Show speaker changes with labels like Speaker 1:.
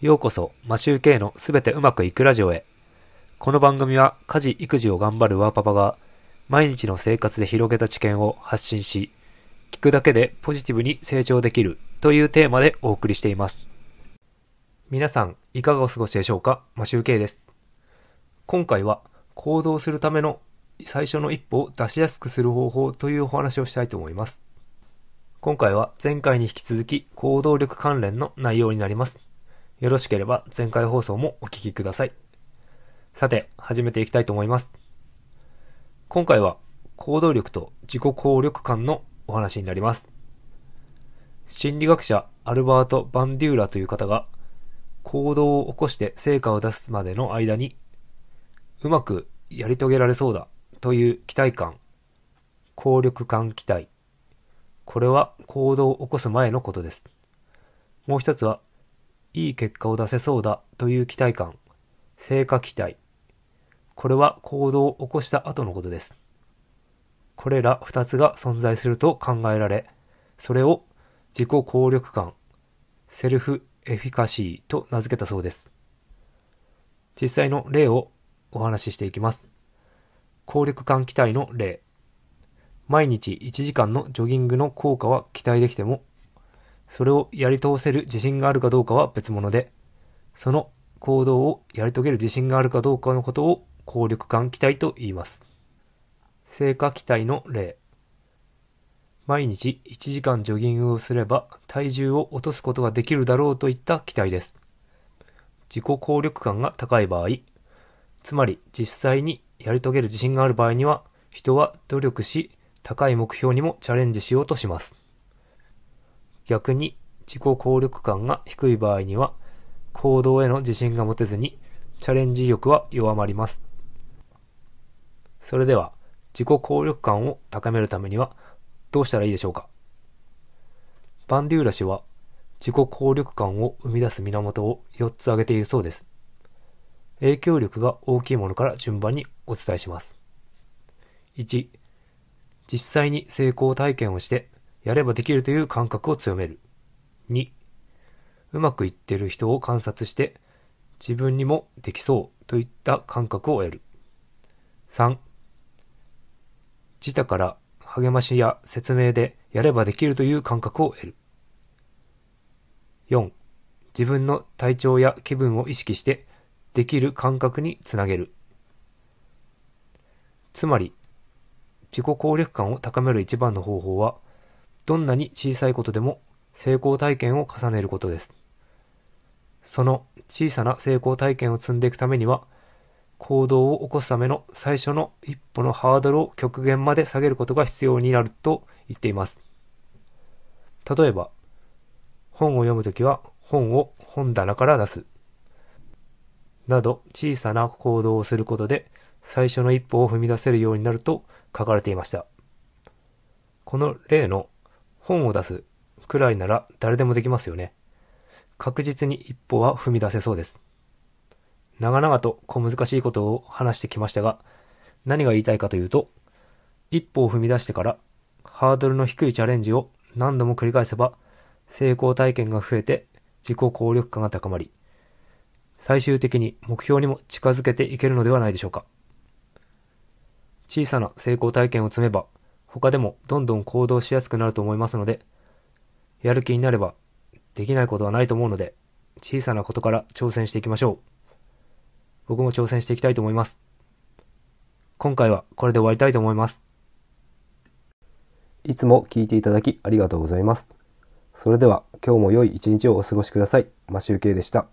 Speaker 1: ようこそ、マシューケイのすべてうまくいくラジオへ。この番組は家事・育児を頑張るワーパパが毎日の生活で広げた知見を発信し、聞くだけでポジティブに成長できるというテーマでお送りしています。皆さん、いかがお過ごしでしょうか？マシューケイです。今回は行動するための最初の一歩を出しやすくする方法というお話をしたいと思います。今回は前回に引き続き行動力関連の内容になります。よろしければ前回放送もお聞きください。さて、始めていきたいと思います。今回は行動力と自己効力感のお話になります。心理学者アルバート・バンデューラという方が行動を起こして成果を出すまでの間にうまくやり遂げられそうだという期待感、効力感期待。これは行動を起こす前のことです。もう一つは、いい結果を出せそうだという期待感、成果期待。これは行動を起こした後のことです。これら二つが存在すると考えられ、それを自己効力感、セルフエフィカシーと名付けたそうです。実際の例をお話ししていきます。効力感期待の例。毎日1時間のジョギングの効果は期待できても、それをやり通せる自信があるかどうかは別物で、その行動をやり遂げる自信があるかどうかのことを効力感期待と言います。成果期待の例。毎日1時間ジョギングをすれば体重を落とすことができるだろうといった期待です。自己効力感が高い場合、つまり実際にやり遂げる自信がある場合には、人は努力し、高い目標にもチャレンジしようとします。逆に自己効力感が低い場合には、行動への自信が持てずに、チャレンジ意欲は弱まります。それでは、自己効力感を高めるためには、どうしたらいいでしょうか？バンデューラ氏は、自己効力感を生み出す源を4つ挙げているそうです。影響力が大きいものから順番にお伝えします。1、実際に成功体験をして、やればできるという感覚を強める。2、うまくいってる人を観察して、自分にもできそうといった感覚を得る。3、自他から励ましや説明でやればできるという感覚を得る。4、自分の体調や気分を意識してできる感覚につなげる。つまり、自己効力感を高める一番の方法は、どんなに小さいことでも成功体験を重ねることです。その小さな成功体験を積んでいくためには、行動を起こすための最初の一歩のハードルを極限まで下げることが必要になると言っています。例えば、本を読むときは本を本棚から出す。など小さな行動をすることで最初の一歩を踏み出せるようになると書かれていました。この例の本を出すくらいなら誰でもできますよね。確実に一歩は踏み出せそうです。長々と小難しいことを話してきましたが、何が言いたいかというと、一歩を踏み出してからハードルの低いチャレンジを何度も繰り返せば成功体験が増えて自己効力感が高まり、最終的に目標にも近づけていけるのではないでしょうか。小さな成功体験を積めば、他でもどんどん行動しやすくなると思いますので、やる気になればできないことはないと思うので、小さなことから挑戦していきましょう。僕も挑戦していきたいと思います。今回はこれで終わりたいと思います。
Speaker 2: いつも聞いていただきありがとうございます。それでは今日も良い一日をお過ごしください。マシュウケイでした。